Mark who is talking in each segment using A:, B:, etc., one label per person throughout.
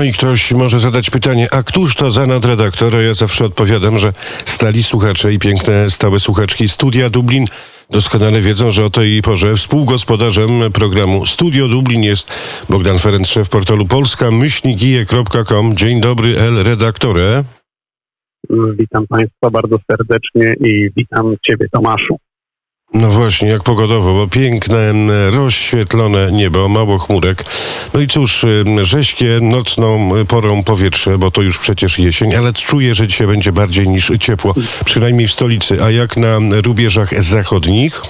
A: No i ktoś może zadać pytanie, a któż to za nadredaktor? Ja zawsze odpowiadam, że stali słuchacze i piękne stałe słuchaczki Studia Dublin doskonale wiedzą, że o tej porze współgospodarzem programu Studio Dublin jest Bogdan Ferenc, szef portalu polska-gije.com. Dzień dobry, El Redaktore.
B: Witam Państwa bardzo serdecznie i witam Ciebie, Tomaszu.
A: No właśnie, jak pogodowo, bo piękne, rozświetlone niebo, mało chmurek. No i cóż, rześkie nocną porą powietrze, bo to już przecież jesień, ale czuję, że dzisiaj będzie bardziej niż ciepło, przynajmniej w stolicy. A jak na rubieżach zachodnich?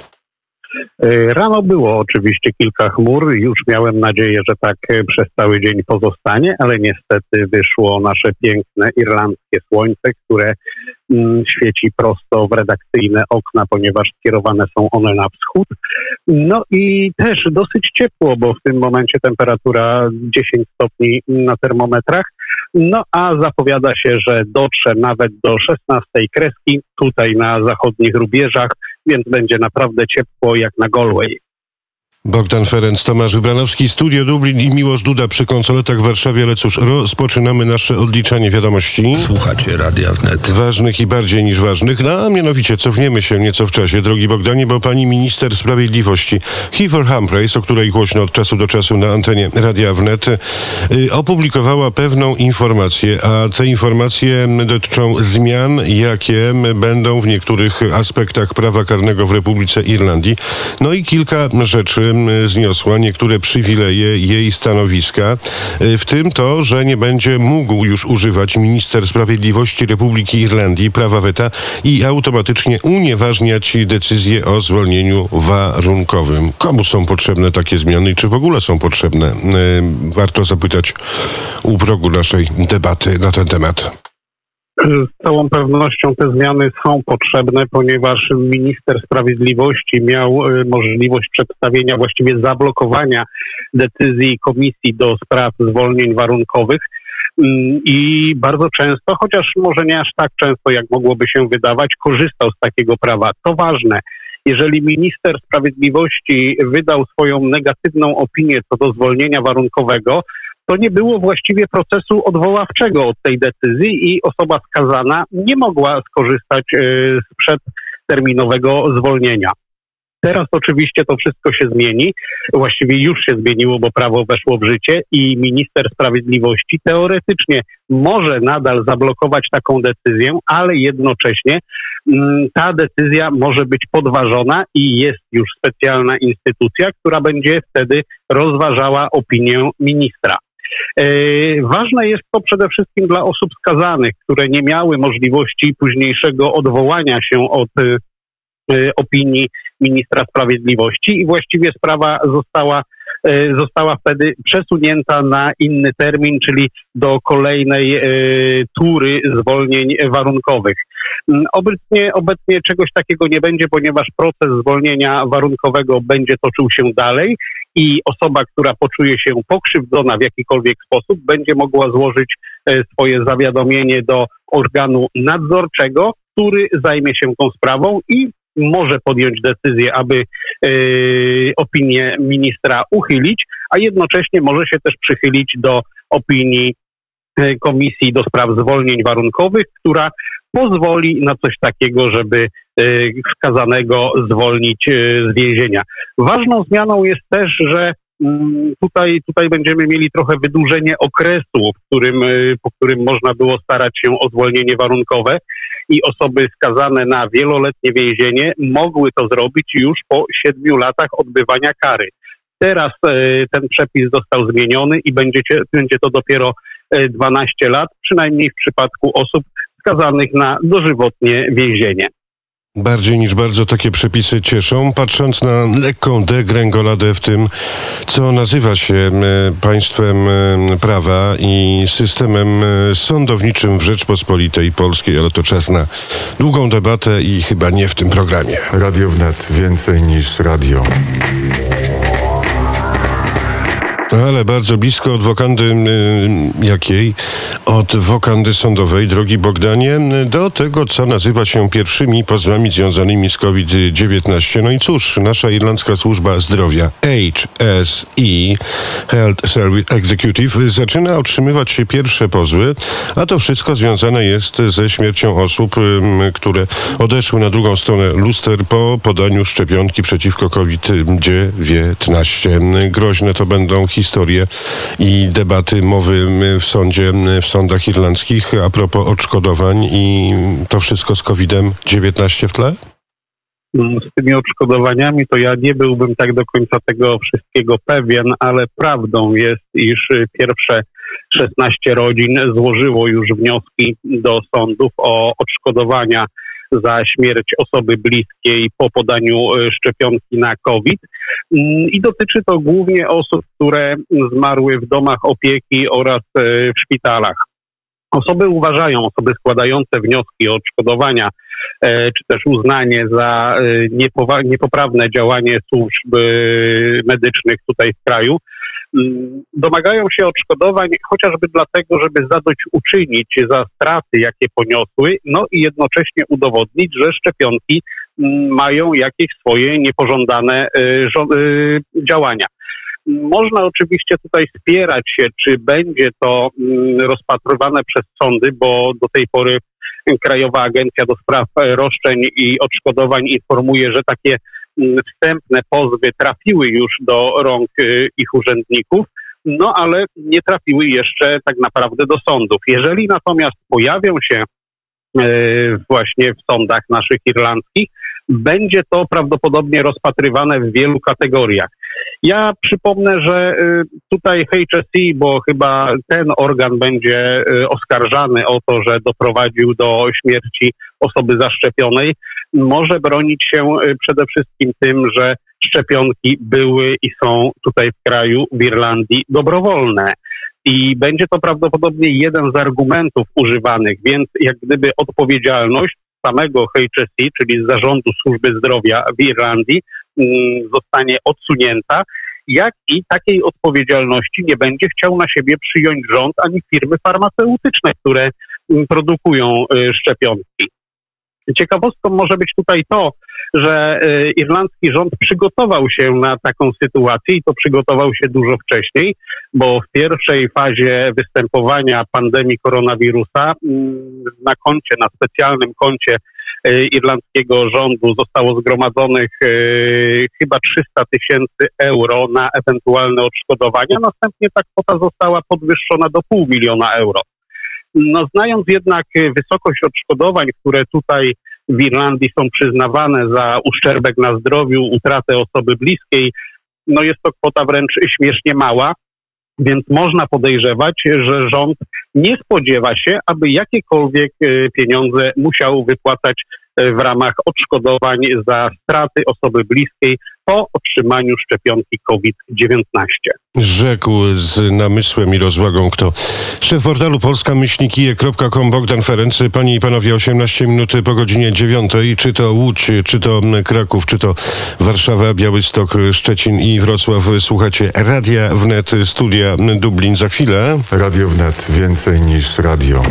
B: E, rano było oczywiście kilka chmur. Już miałem nadzieję, że tak e, przez cały dzień pozostanie, ale niestety wyszło nasze piękne irlandzkie słońce, które mm, świeci prosto w redakcyjne okna, ponieważ skierowane są one na wschód. No i też dosyć ciepło, bo w tym momencie temperatura 10 stopni na termometrach. No a zapowiada się, że dotrze nawet do 16 kreski tutaj na zachodnich rubieżach, więc będzie naprawdę ciepło jak na Galway.
A: Bogdan Ferenc, Tomasz Wybranowski, Studio Dublin i Miłosz Duda przy konsoletach w Warszawie, ale cóż, rozpoczynamy nasze odliczanie wiadomości.
C: Słuchacie Radia Wnet.
A: Ważnych i bardziej niż ważnych, no a mianowicie cofniemy się nieco w czasie, drogi Bogdanie, bo pani minister sprawiedliwości Heather Humphreys, o której głośno od czasu do czasu na antenie Radia Wnet, y, opublikowała pewną informację, a te informacje dotyczą zmian, jakie będą w niektórych aspektach prawa karnego w Republice Irlandii. No i kilka rzeczy zniosła niektóre przywileje jej stanowiska, y, w tym to, że nie będzie mógł już używać minister sprawiedliwości Republiki Irlandii prawa weta i automatycznie unieważniać decyzję o zwolnieniu warunkowym. Komu są potrzebne takie zmiany i czy w ogóle są potrzebne? Y, warto zapytać u progu naszej debaty na ten temat.
B: Z całą pewnością te zmiany są potrzebne, ponieważ minister sprawiedliwości miał y, możliwość przedstawienia, właściwie zablokowania decyzji komisji do spraw zwolnień warunkowych. Mm, I bardzo często, chociaż może nie aż tak często, jak mogłoby się wydawać, korzystał z takiego prawa. To ważne. Jeżeli minister sprawiedliwości wydał swoją negatywną opinię co do zwolnienia warunkowego, to nie było właściwie procesu odwoławczego od tej decyzji i osoba skazana nie mogła skorzystać e, z przedterminowego zwolnienia. Teraz oczywiście to wszystko się zmieni. Właściwie już się zmieniło, bo prawo weszło w życie i minister sprawiedliwości teoretycznie może nadal zablokować taką decyzję, ale jednocześnie mm, ta decyzja może być podważona i jest już specjalna instytucja, która będzie wtedy rozważała opinię ministra. E, ważne jest to przede wszystkim dla osób skazanych, które nie miały możliwości późniejszego odwołania się od e, opinii ministra sprawiedliwości i właściwie sprawa została została wtedy przesunięta na inny termin, czyli do kolejnej tury zwolnień warunkowych. Mm, obecnie, obecnie czegoś takiego nie będzie, ponieważ proces zwolnienia warunkowego będzie toczył się dalej i osoba, która poczuje się pokrzywdzona w jakikolwiek sposób, będzie mogła złożyć e, swoje zawiadomienie do organu nadzorczego, który zajmie się tą sprawą i może podjąć decyzję, aby y, opinię ministra uchylić, a jednocześnie może się też przychylić do opinii e, Komisji do Spraw Zwolnień Warunkowych, która pozwoli na coś takiego, żeby y, skazanego zwolnić y, z więzienia. Ważną zmianą jest też, że mm, tutaj, tutaj będziemy mieli trochę wydłużenie okresu, w którym, y, po którym można było starać się o zwolnienie warunkowe i osoby skazane na wieloletnie więzienie mogły to zrobić już po siedmiu latach odbywania kary. Teraz ten przepis został zmieniony i będzie, będzie to dopiero 12 lat, przynajmniej w przypadku osób skazanych na dożywotnie więzienie.
A: Bardziej niż bardzo takie przepisy cieszą, patrząc na lekką degręgoladę w tym, co nazywa się państwem prawa i systemem sądowniczym w Rzeczpospolitej Polskiej, ale to czas na długą debatę i chyba nie w tym programie.
C: Radio wnet więcej niż radio.
A: Ale bardzo blisko od wokandy jakiej? Od wokandy sądowej, drogi Bogdanie, do tego, co nazywa się pierwszymi pozwami związanymi z COVID-19. No i cóż, nasza irlandzka służba zdrowia HSE, Health Service Executive, zaczyna otrzymywać pierwsze pozwy, a to wszystko związane jest ze śmiercią osób, które odeszły na drugą stronę luster po podaniu szczepionki przeciwko COVID-19. Groźne to będą historie i debaty, mowy w sądzie, w sądach irlandzkich a propos odszkodowań i to wszystko z COVID-19 w tle?
B: Z tymi odszkodowaniami to ja nie byłbym tak do końca tego wszystkiego pewien, ale prawdą jest, iż pierwsze 16 rodzin złożyło już wnioski do sądów o odszkodowania za śmierć osoby bliskiej po podaniu e, szczepionki na COVID. Mm, I dotyczy to głównie osób, które zmarły w domach opieki oraz e, w szpitalach. Osoby uważają, osoby składające wnioski o odszkodowania, e, czy też uznanie za niepoprawne działanie służb medycznych tutaj w kraju, domagają się odszkodowań chociażby dlatego, żeby zadośćuczynić za straty, jakie poniosły, no i jednocześnie udowodnić, że szczepionki mm, mają jakieś swoje niepożądane y, y, działania. Można oczywiście tutaj spierać się, czy będzie to mm, rozpatrywane przez sądy, bo do tej pory Krajowa Agencja do Spraw Roszczeń i Odszkodowań informuje, że takie wstępne pozwy trafiły już do rąk y, ich urzędników, no ale nie trafiły jeszcze tak naprawdę do sądów. Jeżeli natomiast pojawią się y, właśnie w sądach naszych irlandzkich, będzie to prawdopodobnie rozpatrywane w wielu kategoriach. Ja przypomnę, że y, tutaj HSE, bo chyba ten organ będzie oskarżany o to, że doprowadził do śmierci osoby zaszczepionej, może bronić się y, przede wszystkim tym, że szczepionki były i są tutaj w kraju, w Irlandii, dobrowolne. I będzie to prawdopodobnie jeden z argumentów używanych, więc jak gdyby odpowiedzialność samego HSE, czyli z Zarządu Służby Zdrowia w Irlandii, zostanie odsunięta, jak i takiej odpowiedzialności nie będzie chciał na siebie przyjąć rząd ani firmy farmaceutyczne, które mm, produkują y, szczepionki. Ciekawostką może być tutaj to, że y, irlandzki rząd przygotował się na taką sytuację i to przygotował się dużo wcześniej, bo w pierwszej fazie występowania pandemii koronawirusa mm, na koncie, na specjalnym koncie y, irlandzkiego rządu zostało zgromadzonych y, chyba 300 tysięcy euro na ewentualne odszkodowania. Następnie ta kwota została podwyższona do pół miliona euro. No, znając jednak wysokość odszkodowań, które tutaj w Irlandii są przyznawane za uszczerbek na zdrowiu, utratę osoby bliskiej, no jest to kwota wręcz śmiesznie mała, więc można podejrzewać, że rząd nie spodziewa się, aby jakiekolwiek e, pieniądze musiał wypłacać w ramach odszkodowań za straty osoby bliskiej po otrzymaniu szczepionki COVID-19.
A: Rzekł z namysłem i rozwagą kto? Szef portalu polska-myślnikije.com Bogdan Ferenc. Panie i panowie, 18 minut po godzinie 9. Czy to Łódź, czy to Kraków, czy to Warszawa, Białystok, Szczecin i Wrocław. Słuchacie Radia Wnet, Studia Dublin. Za chwilę.
C: Radio Wnet. Więcej niż radio.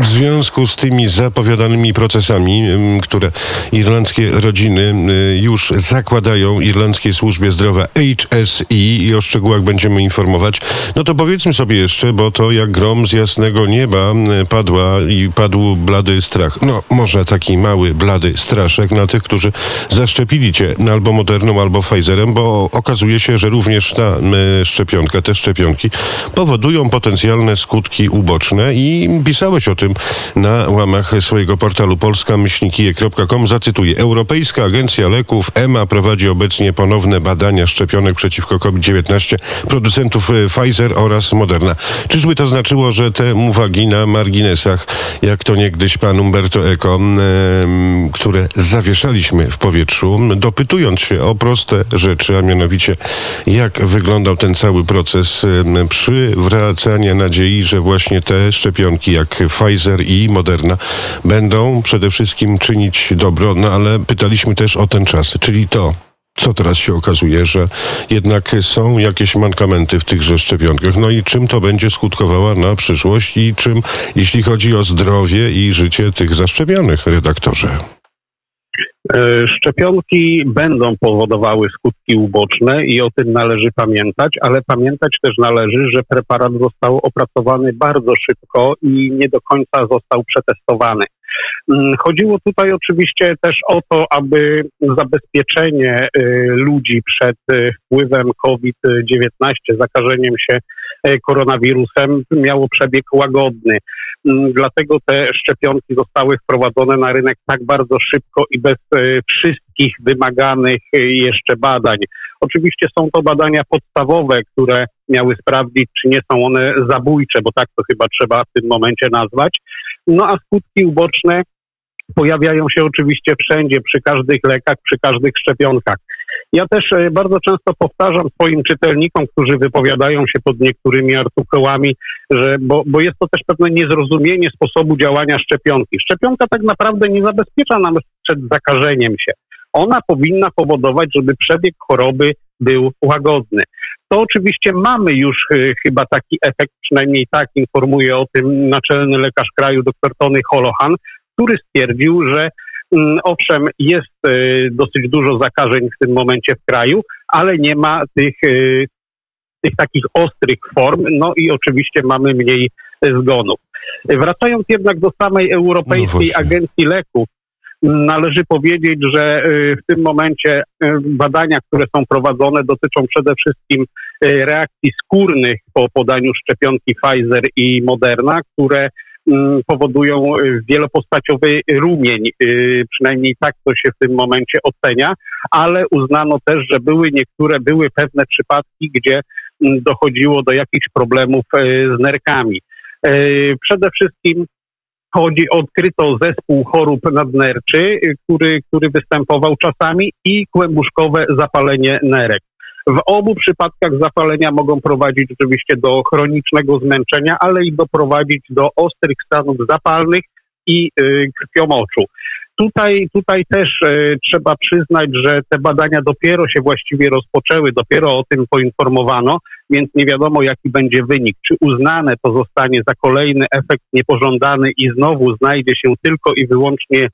A: W związku z tymi zapowiadanymi procesami, które irlandzkie rodziny już zakładają Irlandzkiej Służbie Zdrowia HSE i o szczegółach będziemy informować, no to powiedzmy sobie jeszcze, bo to jak grom z jasnego nieba padła i padł blady strach. No może taki mały blady straszek na tych, którzy zaszczepili cię albo Moderną, albo Pfizerem, bo okazuje się, że również ta szczepionka, te szczepionki powodują potencjalne skutki uboczne i pisałeś o tym tym na łamach swojego portalu polska-myślnikije.com. Zacytuję. Europejska Agencja Leków EMA prowadzi obecnie ponowne badania szczepionek przeciwko COVID-19 producentów e, Pfizer oraz Moderna. Czyżby to znaczyło, że te uwagi na marginesach, jak to niegdyś pan Umberto Eco, które zawieszaliśmy w powietrzu, dopytując się o proste rzeczy, a mianowicie jak wyglądał ten cały proces przywracania nadziei, że właśnie te szczepionki jak Pfizer Pfizer i Moderna będą przede wszystkim czynić dobro, no ale pytaliśmy też o ten czas, czyli to, co teraz się okazuje, że jednak są jakieś mankamenty w tychże szczepionkach. No i czym to będzie skutkowało na przyszłość i czym, jeśli chodzi o zdrowie i życie tych zaszczepionych, redaktorze?
B: E, szczepionki będą powodowały skutki uboczne i o tym należy pamiętać, ale pamiętać też należy, że preparat został opracowany bardzo szybko i nie do końca został przetestowany. Mm, chodziło tutaj oczywiście też o to, aby zabezpieczenie e, ludzi przed e, wpływem COVID-19, zakażeniem się koronawirusem miało przebieg łagodny. Mm, dlatego te szczepionki zostały wprowadzone na rynek tak bardzo szybko i bez e, wszystkich wymaganych e, jeszcze badań. Oczywiście są to badania podstawowe, które miały sprawdzić, czy nie są one zabójcze, bo tak to chyba trzeba w tym momencie nazwać. No a skutki uboczne pojawiają się oczywiście wszędzie, przy każdych lekach, przy każdych szczepionkach. Ja też e, bardzo często powtarzam swoim czytelnikom, którzy wypowiadają się pod niektórymi artykułami, że, bo, bo jest to też pewne niezrozumienie sposobu działania szczepionki. Szczepionka tak naprawdę nie zabezpiecza nam przed zakażeniem się. Ona powinna powodować, żeby przebieg choroby był łagodny. To oczywiście mamy już y, chyba taki efekt, przynajmniej tak informuje o tym naczelny lekarz kraju dr Tony Holohan, który stwierdził, że owszem, jest e, dosyć dużo zakażeń w tym momencie w kraju, ale nie ma tych, e, tych takich ostrych form, no i oczywiście mamy mniej zgonów. Wracając jednak do samej Europejskiej no Agencji Leków, należy powiedzieć, że e, w tym momencie badania, które są prowadzone, dotyczą przede wszystkim reakcji skórnych po podaniu szczepionki Pfizer i Moderna, które Mm, powodują y, wielopostaciowy rumień, y, przynajmniej tak to się w tym momencie ocenia, ale uznano też, że były niektóre, były pewne przypadki, gdzie mm, dochodziło do jakichś problemów y, z nerkami. Przede wszystkim chodzi, odkryto zespół chorób nadnerczy, który, który występował czasami i kłębuszkowe zapalenie nerek. W obu przypadkach zapalenia mogą prowadzić oczywiście do chronicznego zmęczenia, ale i doprowadzić do ostrych stanów zapalnych i y, krwiomoczu. Tutaj, tutaj też y, trzeba przyznać, że te badania dopiero się właściwie rozpoczęły, dopiero o tym poinformowano, więc nie wiadomo jaki będzie wynik. Czy uznane to zostanie za kolejny efekt niepożądany i znowu znajdzie się tylko i wyłącznie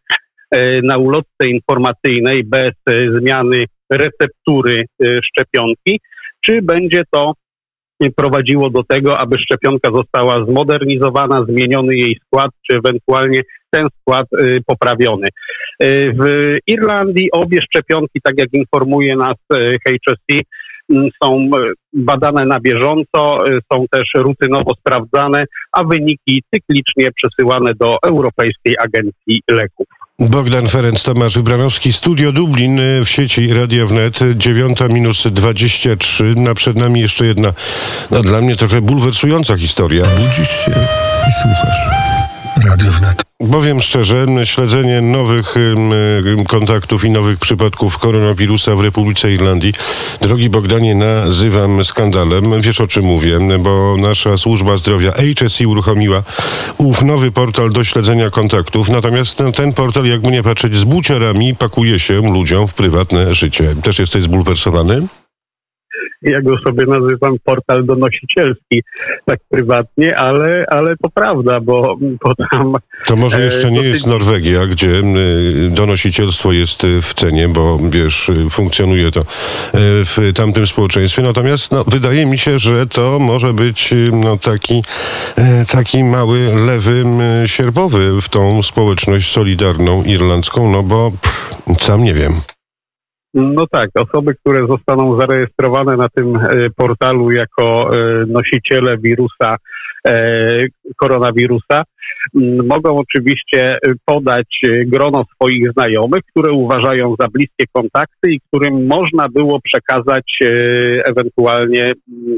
B: y, na ulotce informacyjnej bez y, zmiany receptury y, szczepionki, czy będzie to prowadziło do tego, aby szczepionka została zmodernizowana, zmieniony jej skład, czy ewentualnie ten skład y, poprawiony. Y, w Irlandii obie szczepionki, tak jak informuje nas HSC, mm, są badane na bieżąco, są też rutynowo sprawdzane, a wyniki cyklicznie przesyłane do Europejskiej Agencji Leków.
A: Bogdan Ferenc, Tomasz Wybranowski, Studio Dublin y, w sieci Radia Wnet, 9 minus 23. Na przed nami jeszcze jedna, no, dla mnie trochę bulwersująca historia.
C: Budzisz się i słuchasz. Radio Wnet.
A: Powiem szczerze, śledzenie nowych kontaktów i nowych przypadków koronawirusa w Republice Irlandii, drogi Bogdanie, nazywam skandalem. Wiesz o czym mówię, bo nasza służba zdrowia HSE uruchomiła ów nowy portal do śledzenia kontaktów. Natomiast ten portal, jakby nie patrzeć, z buciarami pakuje się ludziom w prywatne życie. Też jesteś zbulwersowany?
B: Ja go sobie nazywam portal donosicielski, tak prywatnie, ale, ale to prawda, bo, bo tam...
A: To może jeszcze nie jest Norwegia, gdzie donosicielstwo jest w cenie, bo wiesz, funkcjonuje to w tamtym społeczeństwie. Natomiast no, wydaje mi się, że to może być no, taki, taki mały lewy sierpowy w tą społeczność solidarną irlandzką, no bo pff, sam nie wiem.
B: No tak, osoby, które zostaną zarejestrowane na tym e, portalu jako e, nosiciele wirusa, e, koronawirusa, mogą oczywiście podać grono swoich znajomych, które uważają za bliskie kontakty i którym można było przekazać ewentualnie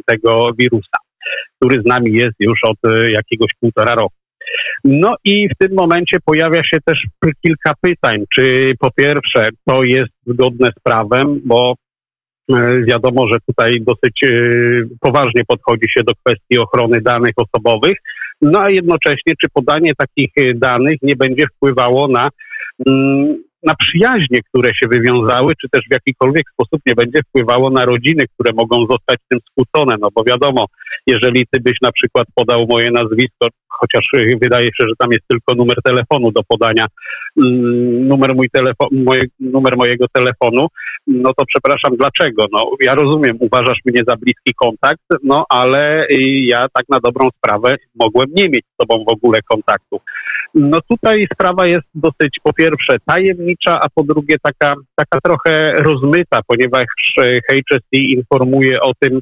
B: tego wirusa, który z nami jest już od jakiegoś półtora roku. No i w tym momencie pojawia się też kilka pytań, czy po pierwsze to jest zgodne z prawem, bo e, wiadomo, że tutaj dosyć e, poważnie podchodzi się do kwestii ochrony danych osobowych, no a jednocześnie czy podanie takich danych nie będzie wpływało na mm, na przyjaźnie, które się wywiązały, czy też w jakikolwiek sposób nie będzie wpływało na rodziny, które mogą zostać tym skłócone. No bo wiadomo, jeżeli ty byś na przykład podał moje nazwisko, chociaż wydaje się, że tam jest tylko numer telefonu do podania, mm, numer, mój telefon, numer mojego telefonu, no to przepraszam, dlaczego? No, ja rozumiem, uważasz mnie za bliski kontakt, no ale ja tak na dobrą sprawę mogłem nie mieć z tobą w ogóle kontaktu. No tutaj sprawa jest dosyć po pierwsze tajemnicza, a po drugie taka, taka trochę rozmyta, ponieważ HSC informuje o tym,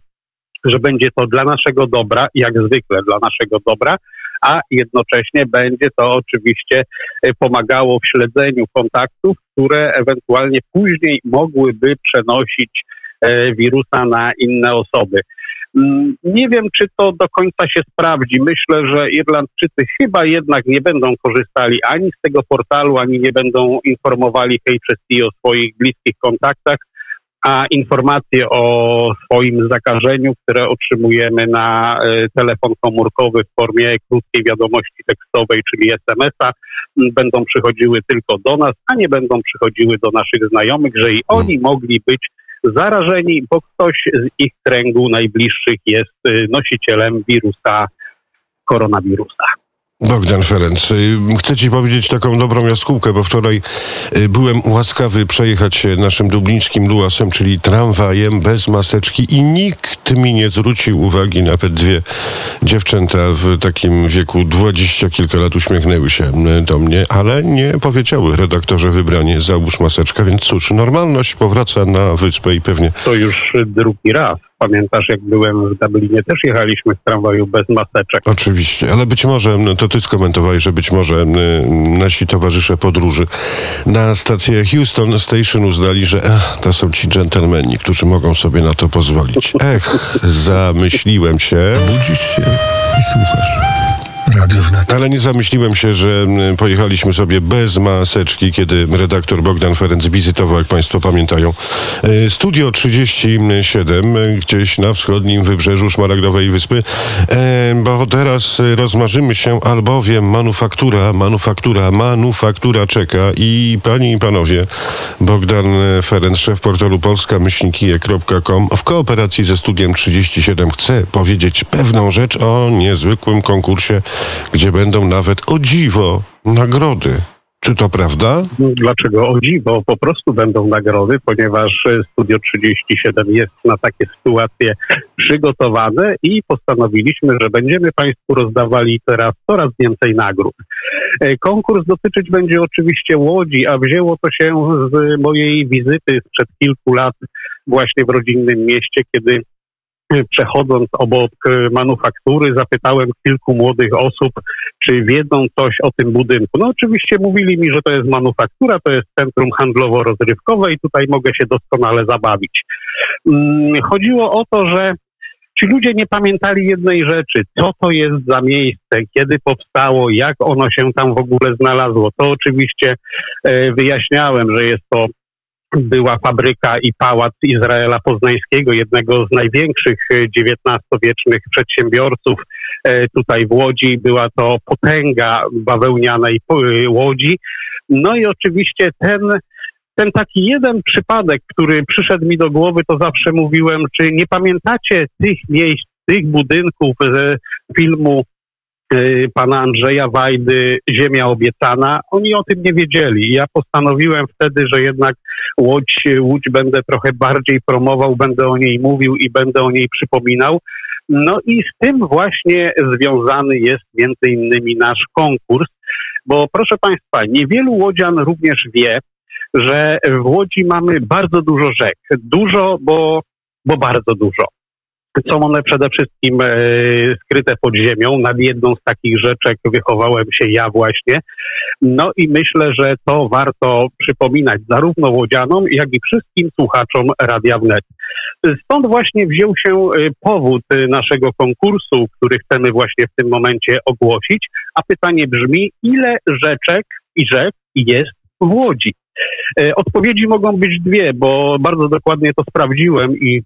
B: że będzie to dla naszego dobra, jak zwykle dla naszego dobra, a jednocześnie będzie to oczywiście e, pomagało w śledzeniu kontaktów, które ewentualnie później mogłyby przenosić e, wirusa na inne osoby. Mm, nie wiem, czy to do końca się sprawdzi. Myślę, że Irlandczycy chyba jednak nie będą korzystali ani z tego portalu, ani nie będą informowali HSC o swoich bliskich kontaktach, a informacje o swoim zakażeniu, które otrzymujemy na e, telefon komórkowy w formie krótkiej wiadomości tekstowej, czyli SMS-a, będą przychodziły tylko do nas, a nie będą przychodziły do naszych znajomych, że i oni mogli być zarażeni, bo ktoś z ich kręgu najbliższych jest e, nosicielem wirusa koronawirusa.
A: Bogdan Ferenc, y, chcę Ci powiedzieć taką dobrą jaskółkę, bo wczoraj y, byłem łaskawy przejechać się naszym dublińskim luasem, czyli tramwajem bez maseczki i nikt mi nie zwrócił uwagi, nawet dwie dziewczęta w takim wieku dwadzieścia kilka lat uśmiechnęły się y, do mnie, ale nie powiedziały redaktorze wybranie załóż maseczkę, więc cóż, normalność powraca na wyspę i pewnie...
B: To już drugi raz. Pamiętasz, jak byłem w Dublinie, też jechaliśmy w tramwaju bez maseczek.
A: Oczywiście, ale być może, no to ty skomentowałeś, że być może y, nasi towarzysze podróży na stację Houston Station uznali, że ech, to są ci dżentelmeni, którzy mogą sobie na to pozwolić. Ech, zamyśliłem się.
C: Budzisz się i słuchasz. Radio wnet.
A: Ale nie zamyśliłem się, że pojechaliśmy sobie bez maseczki, kiedy redaktor Bogdan Ferenc wizytował, jak Państwo pamiętają, e, Studio 37 e, gdzieś na wschodnim wybrzeżu Szmaragdowej Wyspy, E, bo teraz rozmarzymy się, albowiem manufaktura, manufaktura, manufaktura czeka. I Panie i Panowie, Bogdan Ferenc, szef portalu polska-kije.com w kooperacji ze Studiem 37 chce powiedzieć pewną rzecz o niezwykłym konkursie gdzie będą nawet o dziwo nagrody. Czy to prawda?
B: Dlaczego o dziwo? Po prostu będą nagrody, ponieważ Studio 37 jest na takie sytuacje przygotowane i postanowiliśmy, że będziemy Państwu rozdawali teraz coraz więcej nagród. E, Konkurs dotyczyć będzie oczywiście Łodzi, a wzięło to się z mojej wizyty sprzed kilku lat właśnie w rodzinnym mieście, kiedy przechodząc obok e, manufaktury, zapytałem kilku młodych osób, czy wiedzą coś o tym budynku. No oczywiście mówili mi, że to jest manufaktura, to jest centrum handlowo-rozrywkowe i tutaj mogę się doskonale zabawić. Mm, chodziło o to, że ci ludzie nie pamiętali jednej rzeczy, co to jest za miejsce, kiedy powstało, jak ono się tam w ogóle znalazło. To oczywiście e, wyjaśniałem, że jest to była fabryka i pałac Izraela Poznańskiego, jednego z największych XIX-wiecznych przedsiębiorców e, tutaj w Łodzi. Była to potęga bawełnianej e, Łodzi. No i oczywiście ten, ten taki jeden przypadek, który przyszedł mi do głowy, to zawsze mówiłem, czy nie pamiętacie tych miejsc, tych budynków z filmu pana Andrzeja Wajdy Ziemia Obiecana, oni o tym nie wiedzieli. Ja postanowiłem wtedy, że jednak Łódź, Łódź będę trochę bardziej promował, będę o niej mówił i będę o niej przypominał. No i z tym właśnie związany jest między innymi nasz konkurs, bo proszę Państwa, niewielu łodzian również wie, że w Łodzi mamy bardzo dużo rzek. Dużo, bo, bo bardzo dużo. Są one przede wszystkim e, skryte pod ziemią. Nad jedną z takich rzeczek wychowałem się ja właśnie. No i myślę, że to warto przypominać zarówno łodzianom, jak i wszystkim słuchaczom Radia Wnet. Stąd właśnie wziął się e, powód e, naszego konkursu, który chcemy właśnie w tym momencie ogłosić. A pytanie brzmi, ile rzeczek i rzek jest w Łodzi? Odpowiedzi mogą być dwie, bo bardzo dokładnie to sprawdziłem i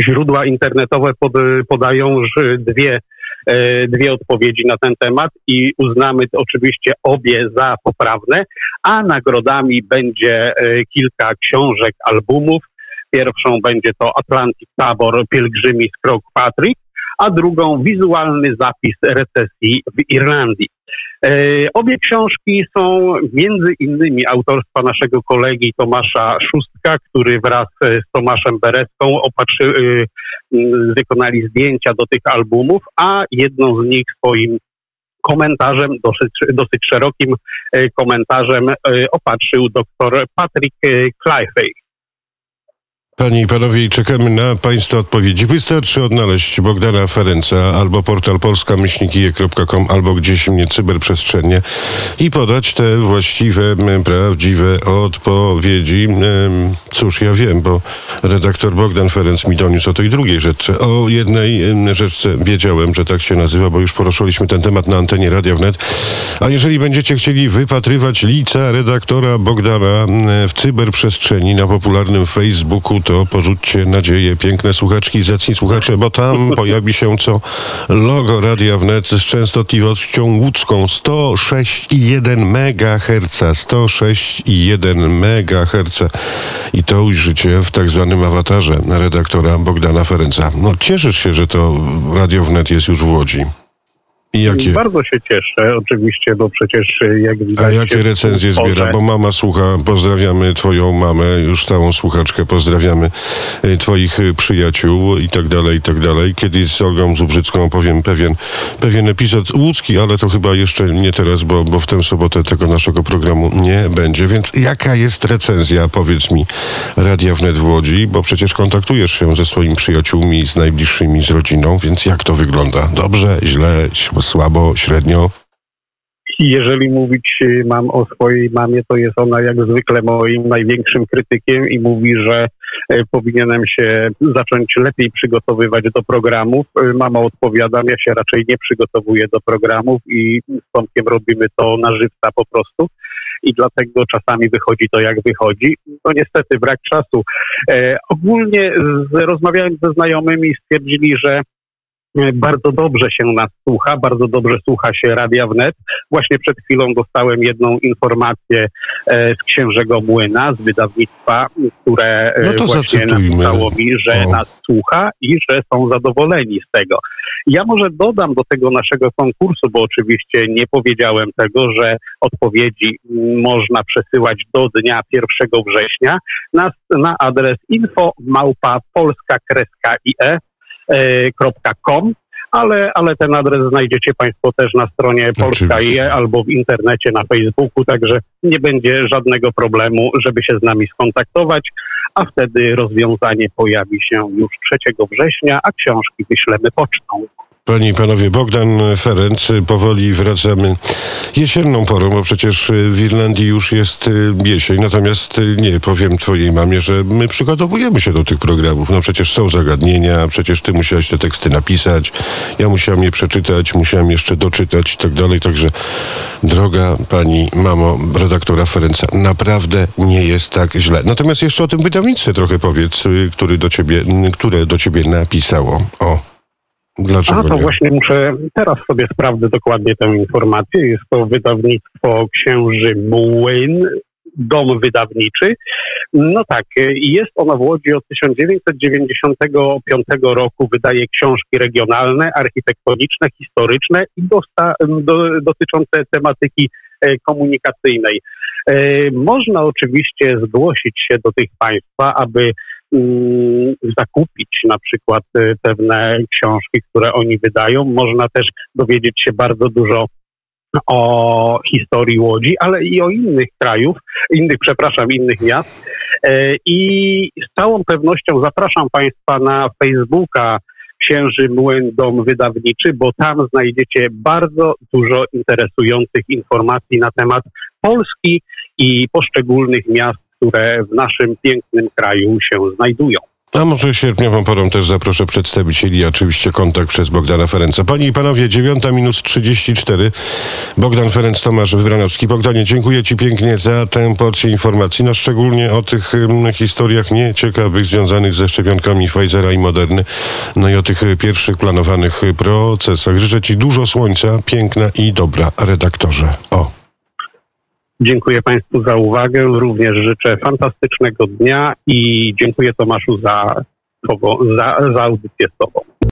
B: źródła internetowe pod, podają dwie e, dwie odpowiedzi na ten temat i uznamy oczywiście obie za poprawne, a nagrodami będzie e, kilka książek, albumów. Pierwszą będzie to Atlantic Tabor Pielgrzymi z Krok Patrick, a drugą wizualny zapis recesji w Irlandii. E, obie książki są między innymi autorstwa naszego kolegi Tomasza Szóstka, który wraz z Tomaszem Bereską opatrzy, e, wykonali zdjęcia do tych albumów, a jedną z nich swoim komentarzem, dosyć, dosyć szerokim e, komentarzem opatrzył dr Patrick Clifey.
A: Panie i panowie, czekamy na Państwa odpowiedzi. Wystarczy odnaleźć Bogdana Ferenca albo portal polska-je.com albo gdzieś mnie cyberprzestrzennie i podać te właściwe, prawdziwe odpowiedzi. Cóż, ja wiem, bo redaktor Bogdan Ferenc mi doniósł o tej drugiej rzeczce. O jednej rzeczce wiedziałem, że tak się nazywa, bo już poruszyliśmy ten temat na antenie Radia Wnet. A jeżeli będziecie chcieli wypatrywać lica redaktora Bogdana w cyberprzestrzeni na popularnym Facebooku, to porzućcie nadzieję, piękne słuchaczki, zacni słuchacze, bo tam pojawi się co logo Radia Wnet z częstotliwością łódzką 106,1 MHz, 106,1 MHz i to ujrzycie w tak zwanym awatarze redaktora Bogdana Ferenca. No cieszysz się, że to Radio Wnet jest już w Łodzi.
B: I jakie? Bardzo się cieszę, oczywiście, bo przecież y, jak widać...
A: A jakie recenzje zbiera? Bo mama słucha, pozdrawiamy twoją mamę, już stałą słuchaczkę, pozdrawiamy y, twoich y, przyjaciół i tak dalej, i tak dalej. Kiedyś z Olgą Zubrzycką opowiem pewien, pewien epizod łódzki, ale to chyba jeszcze nie teraz, bo, bo w tę sobotę tego naszego programu nie będzie. Więc jaka jest recenzja, powiedz mi, Radia Wnet w Łodzi? Bo przecież kontaktujesz się ze swoimi przyjaciółmi, z najbliższymi, z rodziną, więc jak to wygląda? Dobrze, źle, słabo, średnio?
B: Jeżeli mówić y, mam o swojej mamie, to jest ona jak zwykle moim największym krytykiem i mówi, że y, powinienem się zacząć lepiej przygotowywać do programów. Y, mama odpowiadam, ja się raczej nie przygotowuję do programów i z Tomkiem robimy to na żywca po prostu i dlatego czasami wychodzi to jak wychodzi. No niestety brak czasu. E, ogólnie z, rozmawiałem ze znajomymi i stwierdzili, że bardzo dobrze się nas słucha, bardzo dobrze słucha się Radia Wnet. Właśnie przed chwilą dostałem jedną informację e, z Księżego Młyna, z wydawnictwa, które e, no właśnie napisało mi, że o. nas słucha i że są zadowoleni z tego. Ja może dodam do tego naszego konkursu, bo oczywiście nie powiedziałem tego, że odpowiedzi można przesyłać do dnia 1 września na, na adres info małpa polska kreska IE polska.com, ale, ale ten adres znajdziecie Państwo też na stronie Polska.je albo w internecie na Facebooku, także nie będzie żadnego problemu, żeby się z nami skontaktować, a wtedy rozwiązanie pojawi się już 3 września, a książki wyślemy pocztą.
A: Panie i panowie, Bogdan Ferenc, powoli wracamy jesienną porą, bo przecież w Irlandii już jest y, jesień. Natomiast y, nie, powiem twojej mamie, że my przygotowujemy się do tych programów. No przecież są zagadnienia, przecież ty musiałeś te teksty napisać, ja musiałem je przeczytać, musiałem jeszcze doczytać i tak dalej. Także droga pani mamo redaktora Ferenca, naprawdę nie jest tak źle. Natomiast jeszcze o tym wydawnictwie trochę powiedz, y, który do ciebie, które do ciebie napisało. O. Dlaczego
B: A to
A: nie?
B: właśnie muszę, teraz sobie sprawdzę dokładnie tę informację. Jest to wydawnictwo Księży Młyn, dom wydawniczy. No tak, jest ono w Łodzi od 1995 roku, wydaje książki regionalne, architektoniczne, historyczne i dosta, do, dotyczące tematyki e, komunikacyjnej. E, można oczywiście zgłosić się do tych państwa, aby zakupić na przykład y, pewne książki, które oni wydają. Można też dowiedzieć się bardzo dużo o historii Łodzi, ale i o innych krajów, innych, przepraszam, innych miast. E, I z całą pewnością zapraszam Państwa na Facebooka Księży Młyn Dom Wydawniczy, bo tam znajdziecie bardzo dużo interesujących informacji na temat Polski i poszczególnych miast które w naszym pięknym kraju się znajdują.
A: A może sierpniową porą też zaproszę przedstawicieli, oczywiście kontakt przez Bogdana Ferenca. Panie i panowie, dziewiąta minus 34. Bogdan Ferenc, Tomasz Wybranowski. Bogdanie, dziękuję ci pięknie za tę porcję informacji, no szczególnie o tych um, historiach nieciekawych związanych ze szczepionkami Pfizera i Moderny, no i o tych pierwszych planowanych procesach. Życzę ci dużo słońca, piękna i dobra, redaktorze. O.
B: Dziękuję Państwu za uwagę. Również życzę fantastycznego dnia i dziękuję Tomaszu za, za, za audycję z Tobą.